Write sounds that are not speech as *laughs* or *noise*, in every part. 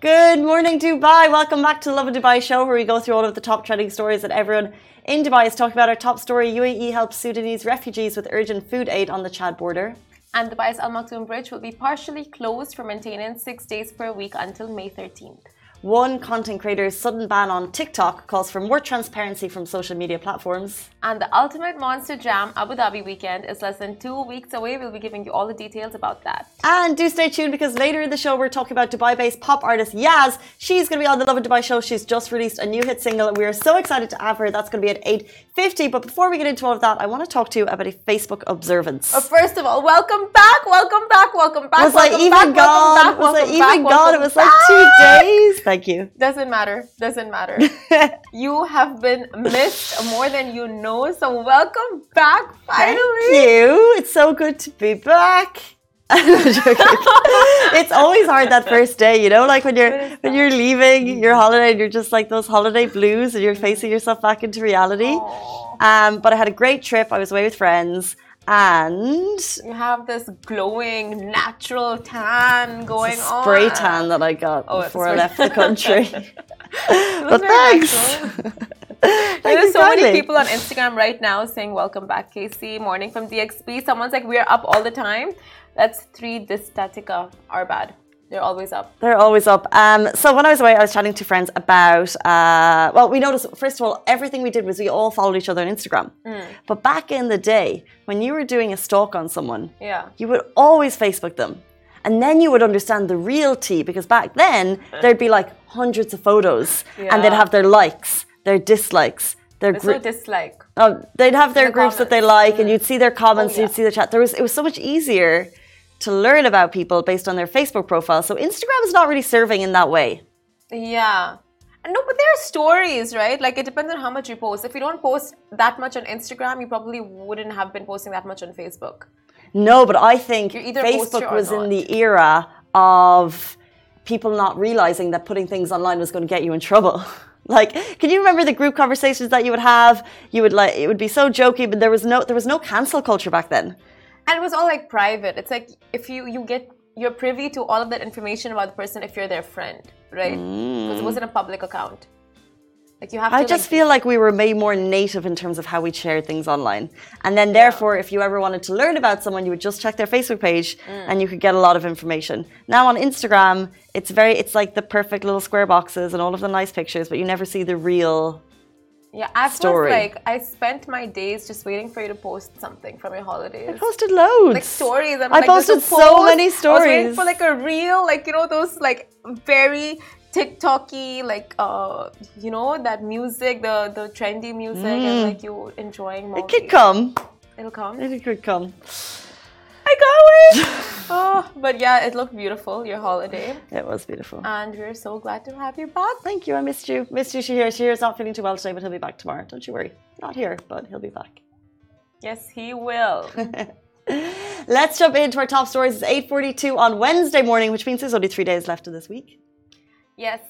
Good morning, Dubai. Welcome back to the Lovin Dubai show, where we go through all of the top trending stories that everyone in Dubai is talking about. Our top story UAE helps Sudanese refugees with urgent food aid on the Chad border. And Dubai's Al Maktoum Bridge will be partially closed for maintenance six days per week until May 13th. One content creator's sudden ban on TikTok calls for more transparency from social media platforms. And the Ultimate Monster Jam Abu Dhabi weekend is less than two weeks away. We'll be giving you all the details about that. And do stay tuned because later in the show we're talking about Dubai-based pop artist Yaz. She's going to be on the Lovin Dubai show. She's just released a new hit single and we are so excited to have her. That's going to be at 8.50. But before we get into all of that, I want to talk to you about a Facebook observance. Uh, first of all, welcome back, welcome back, welcome back. Was I even back, gone? Was I even back, gone? It was like two days. Thank you. Doesn't matter. Doesn't matter. *laughs* you have been missed more than you know. So welcome back finally. Thank you. It's so good to be back. *laughs* *laughs* it's always hard that first day, you know, like when you're when you're leaving your holiday and you're just like those holiday blues and you're facing yourself back into reality. Um, but I had a great trip. I was away with friends and you have this glowing natural tan going spray on. tan that I got Oh, before I left the country. *laughs* but thanks. *laughs* There's so many people on Instagram right now saying welcome back, Casey. Morning from DXB. Someone's like, we're up all the time. That's three dystatica are bad. They're always up. They're always up. Um, so when I was away, I was chatting to friends about. Uh, well, we noticed first of all, everything we did was we all followed each other on Instagram. Mm. But back in the day, when you were doing a stalk on someone, Yeah. you would always Facebook them, and then you would understand the real tea because back then *laughs* there'd be like hundreds of photos, and they'd have their likes, their dislikes, their There's no dislike. Oh, they'd have their the groups that they comments. like, and you'd see their comments, Oh, yeah. you'd see the chat. There was it was so much easier to learn about people based on their Facebook profile. So Instagram is not really serving in that way. Yeah. No, but there are stories, right? Like it depends on how much you post. If you don't post that much on Instagram, you probably wouldn't have been posting that much on Facebook. No, but I think Facebook was in the era of people not realizing that putting things online was going to get you in trouble. *laughs* like, can you remember the group conversations that you would have? You would like it would be so jokey, but there was no there was no cancel culture back then. And it was all like private. It's like if you you get you're privy to all of that information about the person if you're their friend, right? Because it wasn't a public account. Like you have I to. just like, feel like we were made more native in terms of how we shared things online. And then, therefore, if you ever wanted to learn about someone, you would just check their Facebook page Mm. and you could get a lot of information. Now on Instagram, it's very, it's like the perfect little square boxes and all of the nice pictures, but you never see the real. Yeah, I story. was like I spent my days just waiting for you to post something from your holidays. I posted loads. like stories. I'm I like, posted so post. many I was waiting stories. for like a reel, like you know those like very TikToky, like uh, you know that music, the the trendy music, and like you enjoying. Mm. It could come. It'll come. It could come. I can't wait. *laughs* oh, but yeah, it looked beautiful. Your holiday, It was beautiful. and we're so glad to have you back. Thank you. I missed you. Missed you, Shahir. Shahir's not feeling too well today, but he'll be back tomorrow. Don't you worry. Not here, but he'll be back. Yes, he will. *laughs* Let's jump into our top stories. It's 8.42 on Wednesday morning, which means there's only three days left of this week. Yes.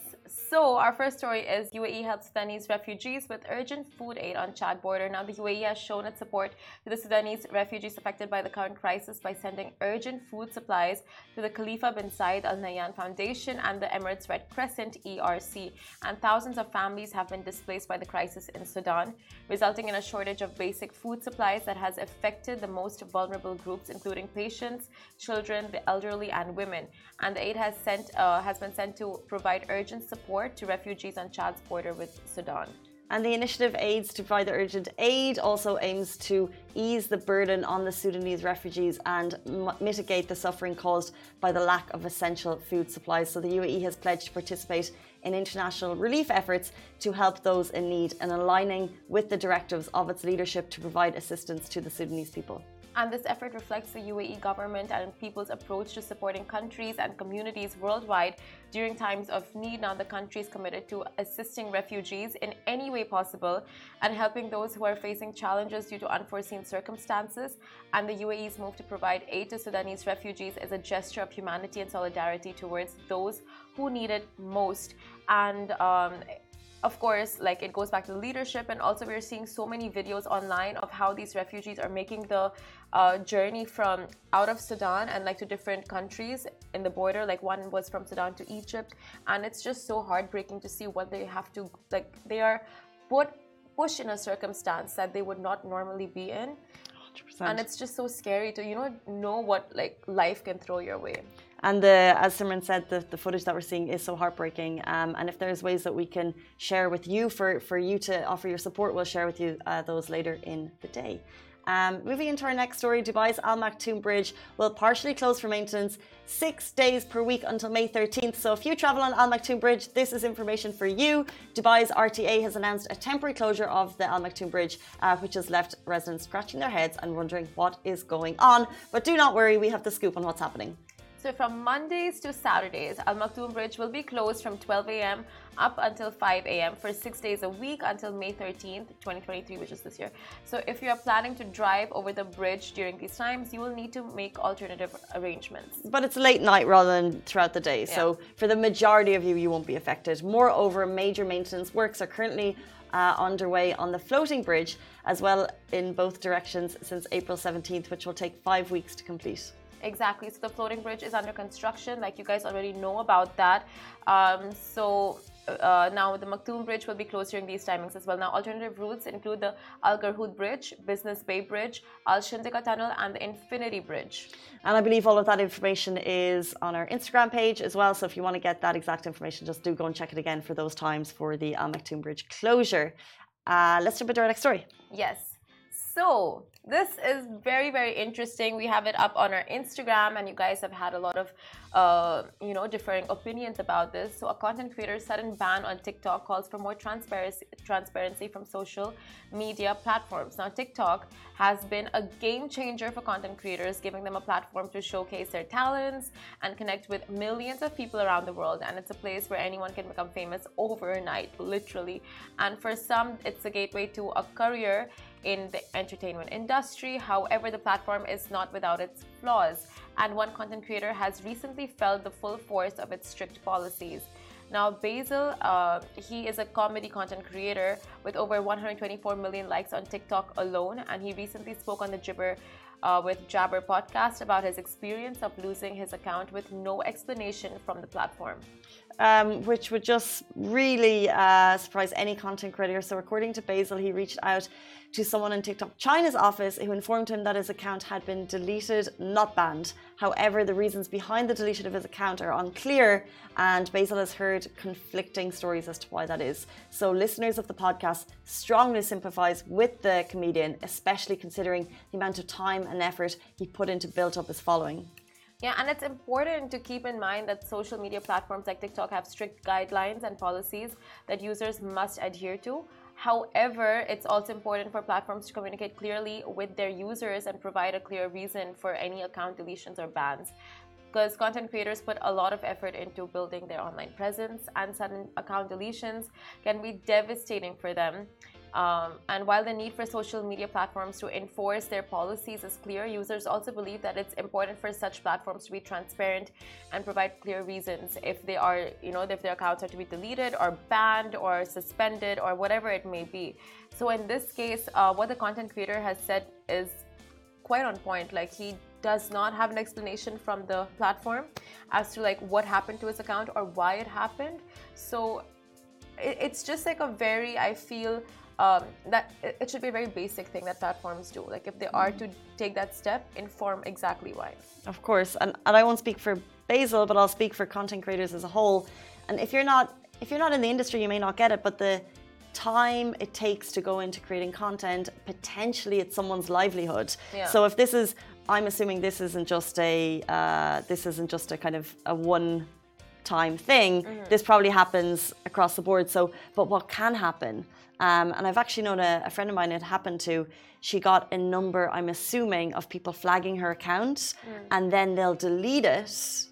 So our first story is UAE helps Sudanese refugees with urgent food aid on Chad border. Now the UAE has shown its support to the Sudanese refugees affected by the current crisis by sending urgent food supplies to the Khalifa bin Zayed Al Nahyan Foundation and the Emirates Red Crescent ERC. And thousands of families have been displaced by the crisis in Sudan, resulting in a shortage of basic food supplies that has affected the most vulnerable groups, including patients, children, the elderly, and women. And the aid has sent uh, has been sent to provide urgent support to refugees on Chad's border with Sudan. And the initiative aids to provide the urgent aid also aims to ease the burden on the Sudanese refugees and mitigate the suffering caused by the lack of essential food supplies. So the UAE has pledged to participate in international relief efforts to help those in need and aligning with the directives of its leadership to provide assistance to the Sudanese people. And this effort reflects the UAE government and people's approach to supporting countries and communities worldwide during times of need. Now, the country is committed to assisting refugees in any way possible and helping those who are facing challenges due to unforeseen circumstances. And the UAE's move to provide aid to Sudanese refugees is a gesture of humanity and solidarity towards those who need it most. And um, of course, like it goes back to the leadership, and also we're seeing so many videos online of how these refugees are making the uh, journey from out of Sudan and like to different countries in the border. Like one was from Sudan to Egypt, and it's just so heartbreaking to see what they have to like. They are put pushed in a circumstance that they would not normally be in. 100%. And it's just so scary to you know know what like life can throw your way. And the, as Simran said, the, the footage that we're seeing is so heartbreaking. Um, and if there's ways that we can share with you for, for you to offer your support, we'll share with you uh, those later in the day. Um, moving into our next story, Dubai's Al Maktoum Bridge will partially close for maintenance six days per week until May 13th. So if you travel on Al Maktoum Bridge, this is information for you. Dubai's RTA has announced a temporary closure of the Al Maktoum Bridge, uh, which has left residents scratching their heads and wondering what is going on. But do not worry, we have the scoop on what's happening. So from Mondays to Saturdays, Al Maktoum Bridge will be closed from 12 a.m. up until 5 a.m. for six days a week until May 13th, 2023, which is this year. So if you are planning to drive over the bridge during these times, you will need to make alternative arrangements. But it's late night rather than throughout the day. Yeah. So for the majority of you, you won't be affected. Moreover, major maintenance works are currently uh, underway on the floating bridge as well in both directions since April 17th, which will take five weeks to complete. Exactly. So the floating bridge is under construction, like you guys already know about that. Um, so uh, now the Maktoum Bridge will be closed during these timings as well. Now, alternative routes include the Al Garhoud Bridge, Business Bay Bridge, Al Shindagha Tunnel, and the Infinity Bridge. And I believe all of that information is on our Instagram page as well. So if you want to get that exact information, just do go and check it again for those times for the Al Maktoum Bridge closure. Uh, let's jump into our next story. Yes. So, this is very very interesting. We have it up on our instagram and you guys have had a lot of uh, you know differing opinions about this. So a content creator's sudden ban on tiktok calls for more transparency transparency from social media platforms. Now tiktok has been a game changer for content creators giving them a platform to showcase their talents and connect with millions of people around the world. And it's a place where anyone can become famous overnight literally. And for some it's a gateway to a career in the entertainment industry. However, the platform is not without its flaws, and one content creator has recently felt the full force of its strict policies. Now, Basil, uh, he is a comedy content creator with over 124 million likes on TikTok alone, and he recently spoke on the Jibber uh, with Jabber podcast about his experience of losing his account with no explanation from the platform. Um, which would just really uh, surprise any content creator. So, according to Basil, he reached out to someone in TikTok China's office who informed him that his account had been deleted, not banned. However, the reasons behind the deletion of his account are unclear, and Basil has heard conflicting stories as to why that is. So, listeners of the podcast strongly sympathize with the comedian, especially considering the amount of time and effort he put into build up his following. Yeah, and it's important to keep in mind that social media platforms like TikTok have strict guidelines and policies that users must adhere to. However, it's also important for platforms to communicate clearly with their users and provide a clear reason for any account deletions or bans. Because content creators put a lot of effort into building their online presence, and sudden account deletions can be devastating for them. Um, and while the need for social media platforms to enforce their policies is clear, users also believe that it's important for such platforms to be transparent and provide clear reasons if they are, you know, if their accounts are to be deleted or banned or suspended or whatever it may be. So in this case, uh, what the content creator has said is quite on point. Like he does not have an explanation from the platform as to like what happened to his account or why it happened. So it's just like a very, I feel um, that it should be a very basic thing that platforms do. Like if they are to take that step, inform exactly why. Of course, and, and I won't speak for Basil, but I'll speak for content creators as a whole. And if you're not if you're not in the industry, you may not get it, but the time it takes to go into creating content, potentially it's someone's livelihood. Yeah. So if this is, I'm assuming this isn't just a uh, this isn't just a kind of a one time thing. Mm-hmm. This probably happens across the board. So, but what can happen? Um, and I've actually known a, a, friend of mine it happened to. She got a number, I'm assuming, of people flagging her account, mm. and then they'll delete it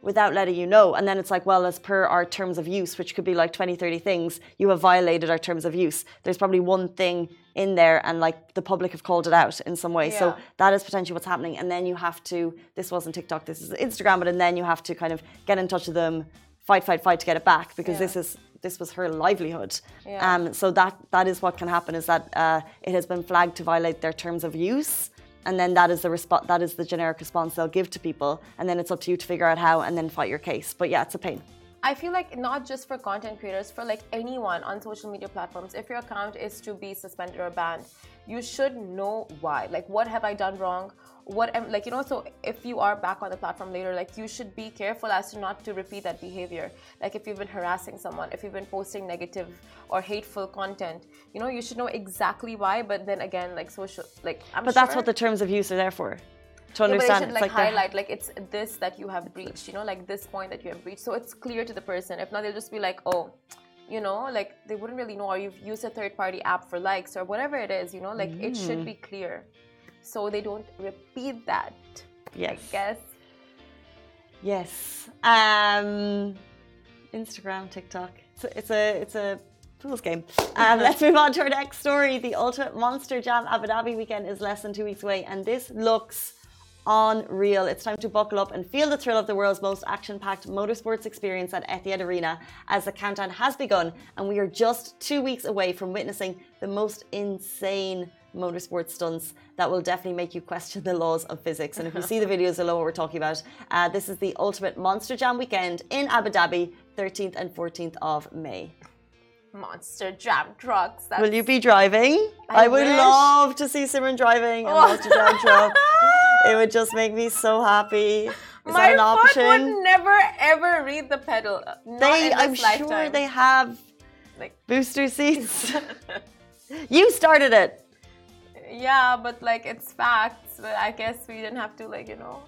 without letting you know. And then it's like, well, as per our terms of use, which could be like 20, 30 things, you have violated our terms of use. There's probably one thing in there, and like the public have called it out in some way. Yeah. So that is potentially what's happening. And then you have to, this wasn't TikTok, this is Instagram, but and then you have to kind of get in touch with them, fight, fight, fight to get it back because yeah. this is this was her livelihood. Yeah. Um, so that that is what can happen is that uh, it has been flagged to violate their terms of use. And then that is the response. that is the generic response they'll give to people, and then it's up to you to figure out how and then fight your case. But yeah, it's a pain. I feel like not just for content creators, for like anyone on social media platforms, if your account is to be suspended or banned, you should know why. Like, what have I done wrong? What like you know? So if you are back on the platform later, like you should be careful as to not to repeat that behavior. Like if you've been harassing someone, if you've been posting negative or hateful content, you know, you should know exactly why. But then again, like social, like I'm But sure, that's what the terms of use are there for. To yeah, but understand, should like, like the- highlight like it's this that you have breached, you know, like this point that you have breached. So it's clear to the person. If not, they'll just be like, oh, you know, like they wouldn't really know, or you've used a third party app for likes or whatever it is, you know, like it should Mm. be clear. So they don't repeat that. yes, I guess. yes. Um, Instagram, TikTok. It's a it's a, it's a fool's game. Um, let's move on to our next story. The Ultimate Monster Jam Abu Dhabi weekend is less than two weeks away, and this looks unreal. It's time to buckle up and feel the thrill of the world's most action-packed motorsports experience at Etihad Arena as the countdown has begun, and we are just two weeks away from witnessing the most insane motorsport stunts that will definitely make you question the laws of physics. And if you *laughs* see the videos below what we're talking about, uh, this is the Ultimate Monster Jam weekend in Abu Dhabi, 13th and 14th of May. Monster jam trucks. That's... Will you be driving? I would wish. love to see Simran driving a Oh. Monster Jam truck. *laughs* It would just make me so happy. Is My that an foot option? would never ever read the pedal. Not They, I'm sure they have Like- booster seats. *laughs* you started it. Yeah, but like it's facts. But I guess we didn't have to like you know.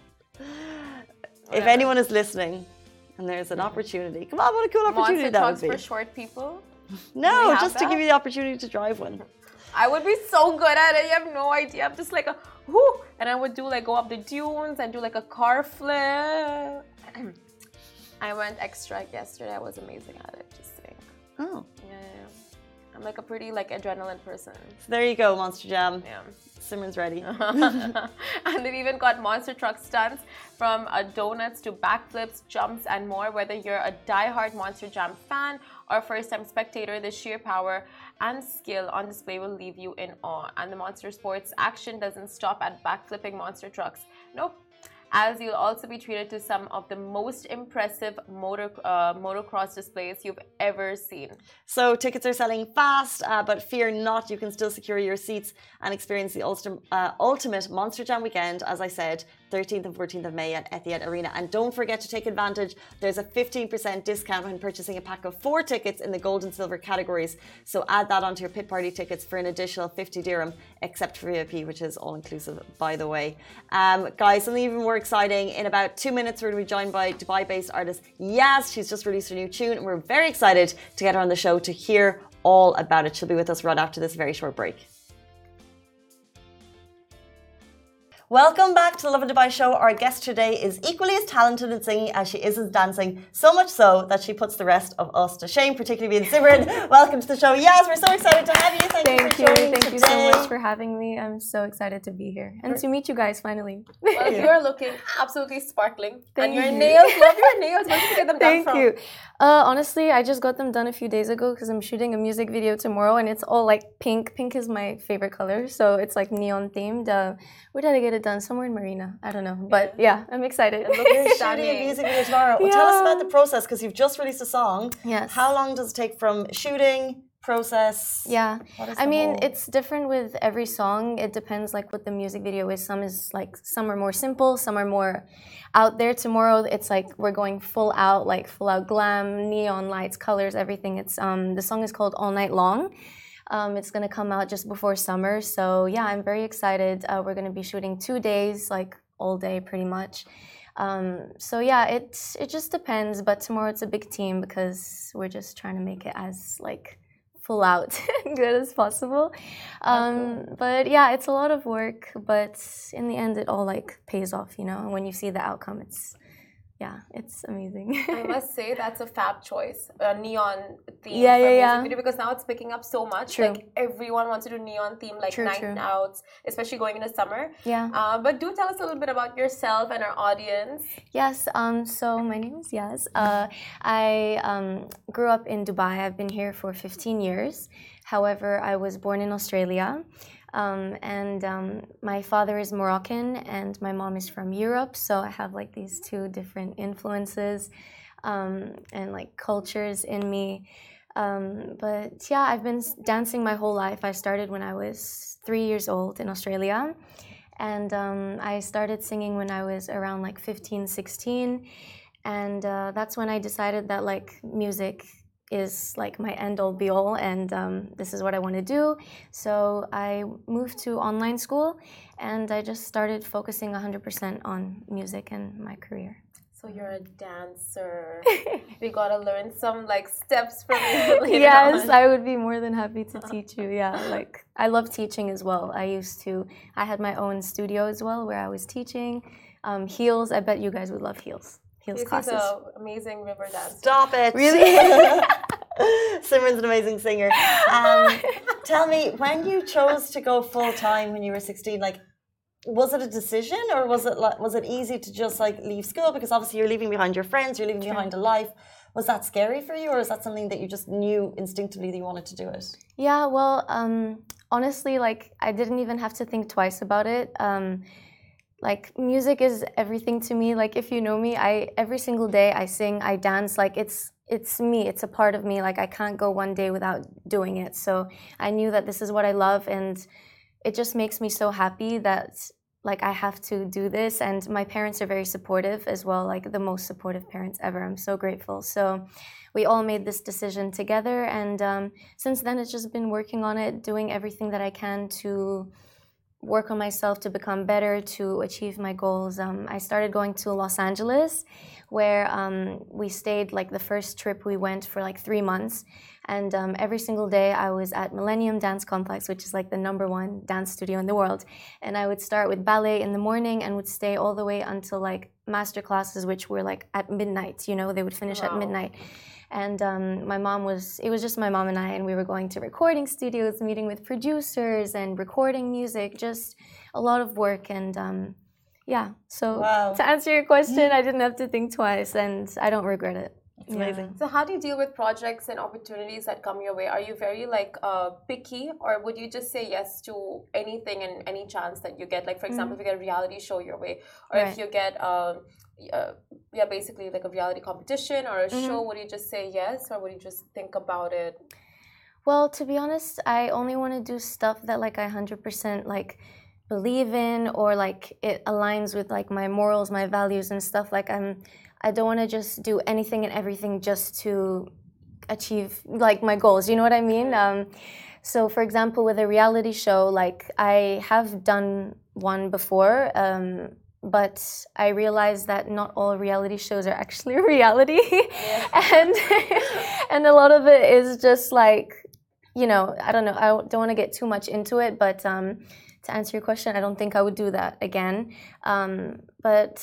If anyone is listening and there's an opportunity, come on, what a cool opportunity Monster that would be. for short people. *laughs* No, just to give you the opportunity to drive one. *laughs* I would be so good at it. You have no idea. I'm just like a whoo, and I would do like go up the dunes and do like a car flip. *clears throat* I went extra yesterday. I was amazing at it. Just saying. Oh. I'm like a pretty like adrenaline person. so there you go, Monster Jam. Yeah. Simran's ready. *laughs* and they've even got monster truck stunts from uh, donuts to backflips, jumps, and more. Whether you're a die-hard Monster Jam fan or first-time spectator, the sheer power and skill on display will leave you in awe. And the Monster Sports action doesn't stop at backflipping monster trucks. Nope. As you'll also be treated to some of the most impressive motor uh, motocross displays you've ever seen. So tickets are selling fast, uh, but fear not, you can still secure your seats and experience the ultim- uh, ultimate Monster Jam weekend, as I said, 13th and 14th of May at Etihad Arena. And don't forget to take advantage. There's a 15% discount when purchasing a pack of four tickets in the gold and silver categories. So add that onto your pit party tickets for an additional 50 dirham, except for VIP, which is all inclusive, by the way. Um, guys, something even more exciting. In about two minutes, we're going to be joined by Dubai based artist Yaz. She's just released her new tune, and we're very excited to get her on the show to hear all about it. She'll be with us right after this very short break. Welcome back to the Lovin Dubai show. Our guest today is equally as talented in singing as she is in dancing, so much so that she puts the rest of us to shame, particularly being Simran. *laughs* Welcome to the show. Yes, we're so excited to have you. Thank, Thank you for you. joining Thank you so much for having me. I'm so excited to be here and to meet you guys finally. Well, *laughs* you're looking absolutely sparkling. and your you. nails, *laughs* love your nails. Where did you get them done Thank from? you. Uh, honestly, I just got them done a few days ago because I'm shooting a music video tomorrow and it's all like pink. Pink is my favorite color, so it's like neon themed. Uh, where did I get it done? Somewhere in Marina. I don't know, but yeah, I'm excited. You're shooting a music video tomorrow. Well, Tell us about the process because you've just released a song. Yes. How long does it take from shooting, process? Yeah. I mean, whole- it's different with every song. It depends like what the music video is. Some is like some are more simple, some are more out there. Tomorrow it's like we're going full out, like full out glam, neon lights, colors, everything. It's um the song is called All Night Long. Um, it's gonna come out just before summer. So yeah, I'm very excited. Uh, we're gonna be shooting two days, like all day pretty much. Um, so yeah, it it just depends. But tomorrow it's a big team because we're just trying to make it as like full out *laughs* good as possible. Um, but yeah, it's a lot of work, but in the end, it all like pays off, you know. And when you see the outcome, it's yeah, it's amazing. I *laughs* must say that's a fab choice, a neon theme. Yeah, yeah, yeah. Video because now it's picking up so much. True. Like everyone wants to do neon theme, like True, night true. outs, especially going into summer. yeah. Uh, but do tell us a little bit about yourself and our audience. Yes. Um. So my name is Yaz. Uh, I um, grew up in Dubai. I've been here for 15 years. However, I was born in Australia. Um, and um, my father is Moroccan and my mom is from Europe. So I have like these two different influences um, and like cultures in me. Um, but yeah, I've been dancing my whole life. I started when I was three years old in Australia. And um, I started singing when I was around like 15, 16. And uh, that's when I decided that like music is like my end all be all and um, this is what I want to do. So I moved to online school and I just started focusing 100% on music and my career. So you're a dancer. *laughs* we gotta learn some like steps from you. *laughs* yes, on. I would be more than happy to *laughs* teach you. Yeah, like I love teaching as well. I used to, I had my own studio as well where I was teaching um, heels. I bet you guys would love heels. Heels This is classes. an amazing river dancer. Stop it. Really? *laughs* *laughs* Simran's an amazing singer. Um, *laughs* tell me, when you chose to go full time when you were 16, like, was it a decision or was it like, was it easy to just like leave school because obviously you're leaving behind your friends, you're leaving behind a life. Was that scary for you or is that something that you just knew instinctively that you wanted to do it? Yeah, well, um, honestly, like I didn't even have to think twice about it. Um, like music is everything to me. Like if you know me, I every single day I sing, I dance. Like it's it's me. It's a part of me. Like I can't go one day without doing it. So I knew that this is what I love, and it just makes me so happy that like I have to do this. And my parents are very supportive as well. Like the most supportive parents ever. I'm so grateful. So we all made this decision together and um, since then it's just been working on it doing everything that i can to work on myself to become better to achieve my goals. Um, i started going to los angeles where um, we stayed like the first trip we went for like three months. And um, every single day i was at millennium dance complex which is like the number one dance studio in the world. And i would start with ballet in the morning and would stay all the way until like master classes which were like at midnight you know they would finish at midnight and um, my mom was it was just my mom and i and we were going to recording studios meeting with producers and recording music just a lot of work and um, yeah. So Wow. to answer your question i didn't have to think twice and i don't regret it It's amazing. So how do you deal with projects and opportunities that come your way? Are you very like uh, picky, or would you just say yes to anything and any chance that you get? Like for example, if you get a reality show your way, or if you get um, uh, yeah, basically like a reality competition or a show, would you just say yes, or would you just think about it? Well, to be honest, I only want to do stuff that like I 100% like believe in or like it aligns with like my morals, my values and stuff like I'm I don't want to just do anything and everything just to achieve like my goals. You know what I mean? Um so for example with a reality show like I have done one before um but I realized that not all reality shows are actually *laughs* reality, and *laughs* and a lot of it is just like you know, I don't know. I don't want to get too much into it, but um, to answer your question, I don't think I would do that again. Um, but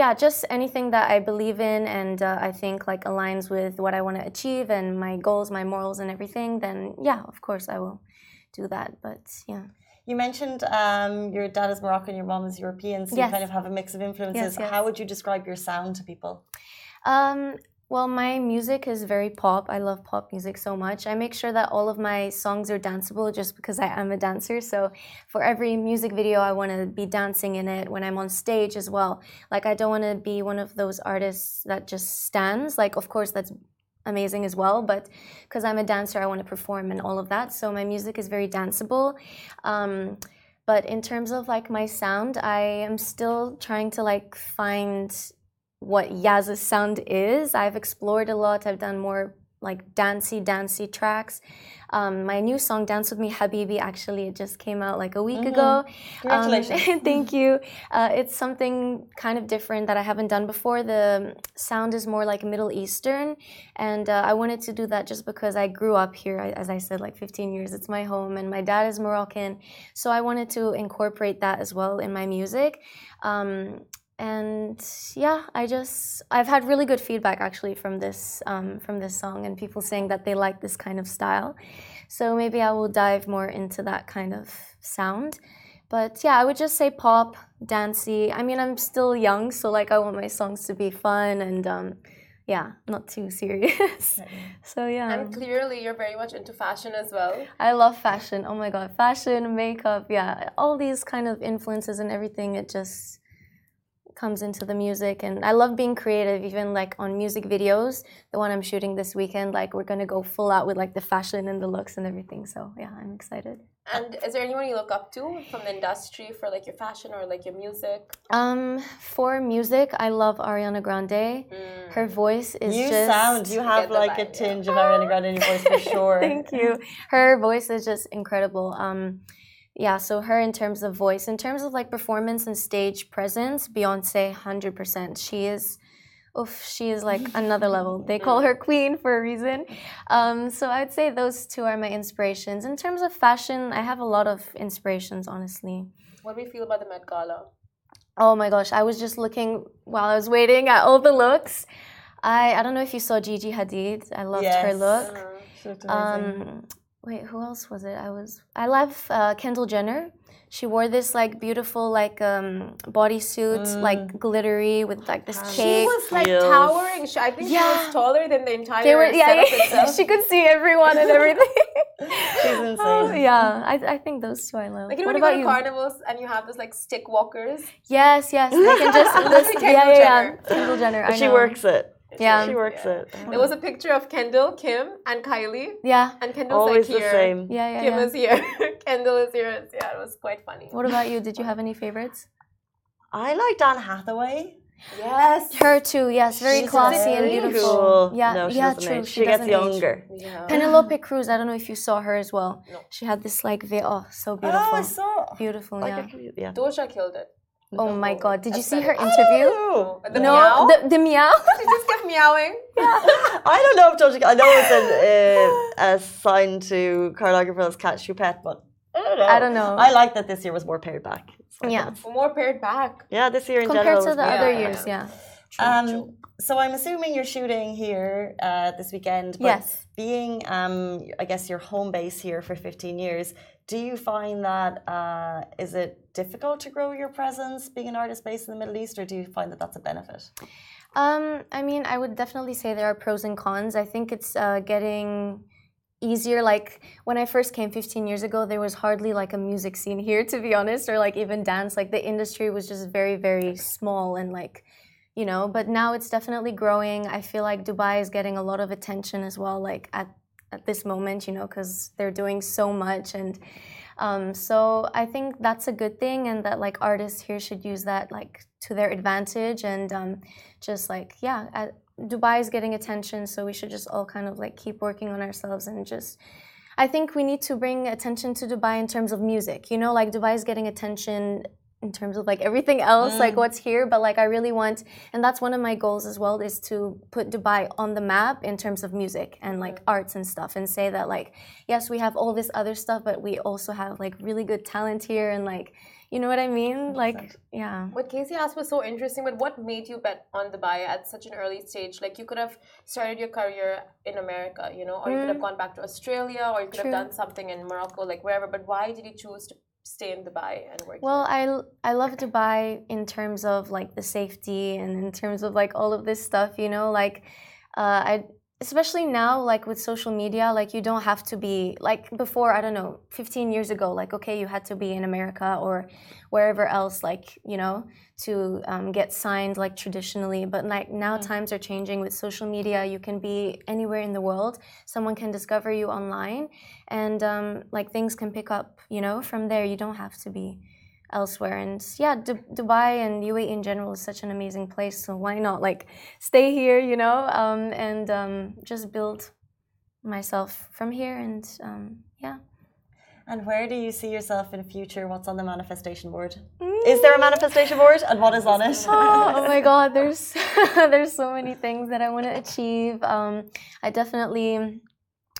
yeah, just anything that I believe in and uh, I think like aligns with what I want to achieve and my goals, my morals, and everything. Then yeah, of course I will do that. But yeah, You mentioned um, your dad is Moroccan, your mom is European, so Yes. you kind of have a mix of influences. Yes, yes. How would you describe your sound to people? Um, well, my music is very pop. I love pop music so much. I make sure that all of my songs are danceable just because I am a dancer. So for every music video, I want to be dancing in it when I'm on stage as well. Like, I don't want to be one of those artists that just stands. Like, of course, that's amazing as well but because i'm a dancer i want to perform and all of that so my music is very danceable um, but in terms of like my sound i am still trying to like find what Yaz's sound is. I've explored a lot. I've done more like dancey, dancey tracks. Um, my new song, Dance With Me Habibi, actually, it just came out like a week ago. Congratulations. Um, *laughs* thank you. Uh, it's something kind of different that I haven't done before. The sound is more like Middle Eastern, and uh, I wanted to do that just because I grew up here, as I said, like 15 years. It's my home, and my dad is Moroccan, so I wanted to incorporate that as well in my music. Um, and yeah, I just I've had really good feedback actually from this um, from this song and people saying that they like this kind of style. So maybe I will dive more into that kind of sound. But yeah, I would just say pop, dancey. I mean, I'm still young, so like I want my songs to be fun and um, yeah, not too serious. *laughs* so yeah. And clearly, you're very much into fashion as well. I love fashion. Oh my god, fashion, makeup, yeah, all these kind of influences and everything. It just comes into the music and I love being creative even like on music videos. The one I'm shooting this weekend like we're gonna go full out with like the fashion and the looks and everything so yeah I'm excited. And is there anyone you look up to from the industry for like your fashion or like your music? Um for music I love Ariana Grande. Mm. her voice is you just sound you have like a tinge yeah. of Ariana Grande in your voice for *laughs* sure. Thank you. Her voice is just incredible. Um yeah, so her in terms of voice, in terms of like performance and stage presence, Beyonce, hundred percent. She is, oof, she is like *laughs* another level. They call her queen for a reason. Um, so I'd say those two are my inspirations. In terms of fashion, I have a lot of inspirations, honestly. What do you feel about the Met Gala? Oh my gosh, I was just looking while I was waiting at all the looks. I I don't know if you saw Gigi Hadid. I loved yes. her look. Uh-huh. Um, wait, who else was it? I was I love uh, Kendall Jenner. She wore this like beautiful like um, bodysuit, mm. like glittery with like this cape. She was like towering. She, I think yeah. she was taller than the entire. They were, yeah, yeah. *laughs* she could see everyone and everything. *laughs* She's insane. Oh, yeah, I, I think those two I love. Like you know what when about you go to carnivals and you have those like stick walkers. Yes, yes. They can just *laughs* this, yeah, yeah, yeah. Kendall Jenner. I she works it. Yeah, she works yeah. it. There was a picture of Kendall, Kim, and Kylie. Yeah, and Kendall's always like here. the same. Yeah, yeah. Kim yeah. is here. *laughs* Kendall is here. Yeah, it was quite funny. What about you? Did you have any favorites? I liked Anne Hathaway. Yes. Her too, yes. Very She's classy and beautiful. Cool. Yeah, no, yeah, true. She, she gets younger. Yeah. Penelope Cruz, I don't know if you saw her as well. No. She had this like veil. Oh, so beautiful. Oh, I saw. Beautiful, yeah. yeah. Doja killed it. Oh my god, did you see her interview? Oh, the no, meow? The, the meow? *laughs* she just kept meowing. Yeah. I don't know if Doja I know it's a, uh, a sign to Karl Lagerfeld's Cat Choupette, but I don't know. I don't know. I like that this year was more pared back. So yeah. More pared back. Yeah, this year in Compared general. Compared to the other years, yeah. True, um, true. So I'm assuming you're shooting here uh, this weekend. But yes. Being, um, I guess, your home base here for 15 years, do you find that uh, is it difficult to grow your presence being an artist based in the Middle East, or do you find that that's a benefit? Um, I mean, I would definitely say there are pros and cons. I think it's uh, getting easier like when i first came 15 years ago there was hardly like a music scene here to be honest or like even dance like the industry was just very very small and like you know but now it's definitely growing i feel like dubai is getting a lot of attention as well like at at this moment you know because they're doing so much and um, so i think that's a good thing and that like artists here should use that like to their advantage and um, just like yeah at, dubai is getting attention so we should just all kind of like keep working on ourselves and just I think we need to bring attention to Dubai in terms of music. You know, like Dubai is getting attention in terms of like everything else, mm. like what's here. But like I really want, and that's one of my goals as well, is to put Dubai on the map in terms of music and like mm. arts and stuff, and say that like yes, we have all this other stuff, but we also have like really good talent here, and like you know what I mean? Like yeah. What Casey asked was so interesting. But what made you bet on Dubai at such an early stage? Like you could have started your career in America, you know, or mm. you could have mm. gone back to Australia, or you could True. have done something in Morocco, like wherever. But why did you choose to stay in Dubai and work? Well, here? I I love Dubai in terms of like the safety and in terms of like all of this stuff, you know, like uh, I especially now like with social media like you don't have to be like before i don't know 15 years ago like okay you had to be in america or wherever else like you know to um, get signed like traditionally. But like now mm-hmm. times are changing with social media. You can be anywhere in the world. Someone can discover you online. And um, like things can pick up you know from there. You don't have to be elsewhere and yeah D- dubai and uae in general is such an amazing place so why not like stay here you know um, and um, just build myself from here and um, yeah and where do you see yourself in the future? What's on the manifestation board? Mm. Is there a manifestation board, and what is on it? oh, *laughs* oh my God, *laughs* there's *laughs* there's so many things that I want to achieve. Um, I definitely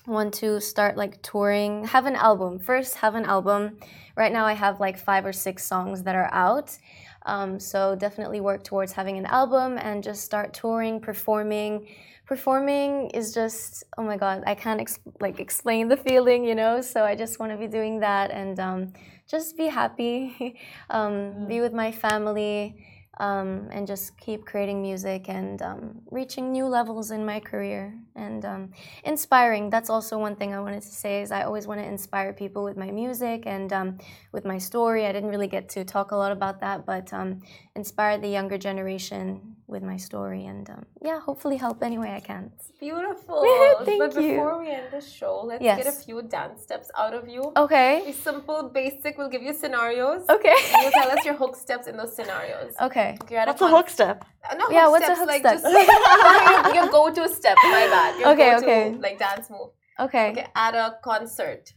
want to start like touring, have an album. First, have an album. Right now, I have like five or six songs that are out. Um, so definitely work towards having an album and just start touring, performing. Performing is just oh my god, I can't ex- like explain the feeling, you know. So I just want to be doing that and um, just be happy, *laughs* um, be with my family um, and just keep creating music and um, reaching new levels in my career and um, inspiring. That's also one thing I wanted to say is I always want to inspire people with my music and um, with my story. I didn't really get to talk a lot about that, but um, inspire the younger generation with my story and um, yeah, hopefully help any way I can. Beautiful. *laughs* Thank but you. before we end the show, let's Yes. get a few dance steps out of you. Okay. Be simple, basic. We'll give you scenarios. Okay. You'll tell us your hook steps in those scenarios. *laughs* Okay. Okay, you're at What's a con- hook step? Uh, not Yeah, hook what's a hook like step? Just *laughs* your, your go-to step. My bad. Your Okay, go-to, okay. Like dance move. Okay. Okay, at a concert.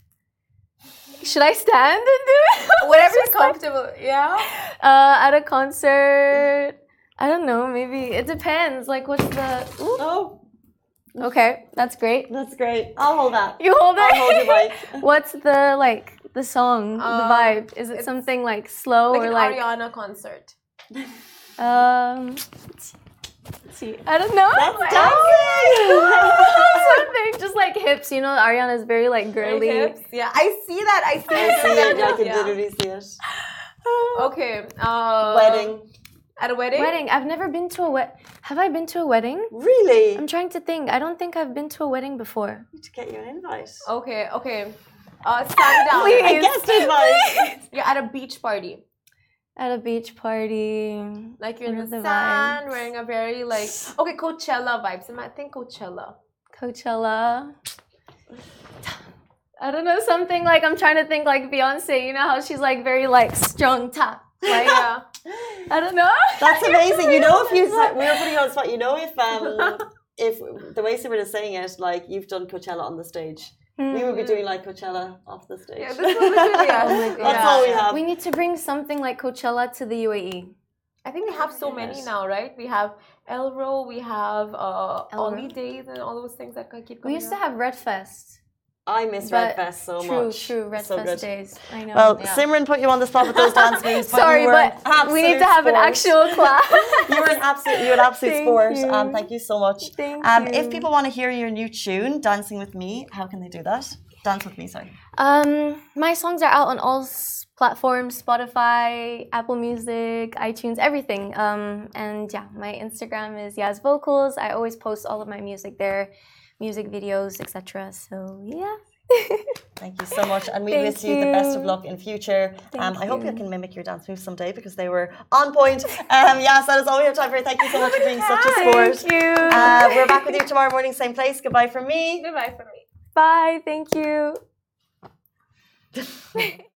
Should I stand and do it? Whatever you're Just like- comfortable. Yeah. Uh, at a concert, I don't know. Maybe it depends. Like, what's the? Ooh. Oh, Okay, that's great. that's great. I'll hold that. You hold it. I'll hold your mic. *laughs* what's the like the song, the Um, vibe? Is it something like slow Like or an like? Ariana concert. *laughs* Um, see. I don't know. That's Like- dancing. something just like hips. You know, Ariana is very like girly. Hips. Yeah, I see that. I see *laughs* I it. see it. I can Yeah. literally see it. Okay. Uh, Wedding. At a wedding? Wedding. I've never been to a wed. Have I been to a wedding? Really? I'm trying to think. I don't think I've been to a wedding before. need to get you an invite. Okay, okay. Uh, stand down. Please. I guessed invite. *laughs* You're at a beach party. At a beach party. Like you're in the, are the sand, vibes? wearing a very like okay Coachella vibes. I might think Coachella. Coachella. I don't know, something like I'm trying to think like Beyonce, you know how she's like very like strong top. Like *laughs* Yeah. I don't know. *laughs* That's amazing. You know, if you said- we were putting you on the spot, you know, if um, *laughs* if the way Simran is saying it, like you've done Coachella on the stage, we would be doing like Coachella off the stage. Yeah, this was literally yeah. *laughs* Oh. That's Yeah. all we have. We need to bring something like Coachella to the. UAE. I think we have so many now, right? We have Elrow, we have uh Elrow. Only Days and all those things that keep going. We coming. used to have Red Fest. I miss But Red Fest so true, much. true, true. Red so Fest good. days. I know. Well, Yeah. Simran put you on the spot with those *laughs* dance moves. but Sorry, you but we need to absolute have an actual *laughs* class. You were an absolute, you were an absolute Thank sport. you. Um, thank you so much. Thank um, you. If people want to hear your new tune, "Dancing with Me," how can they do that? Dance with me, sorry. Um, my songs are out on all s- platforms: Spotify, Apple Music, iTunes, everything. Um, and yeah, my Instagram is Yaz Vocals. I always post all of my music there, music videos, etc. So yeah. *laughs* Thank you so much, and we Thank wish you the best of luck in future. Um, Thank I hope you you. can mimic your dance moves someday because they were on point. Um, yes, that is all we have time for. Thank you so much for being such a sport. Thank you. Uh, we're back with you tomorrow morning, same place. Goodbye from me. Goodbye for me. Bye. Thank you. *laughs*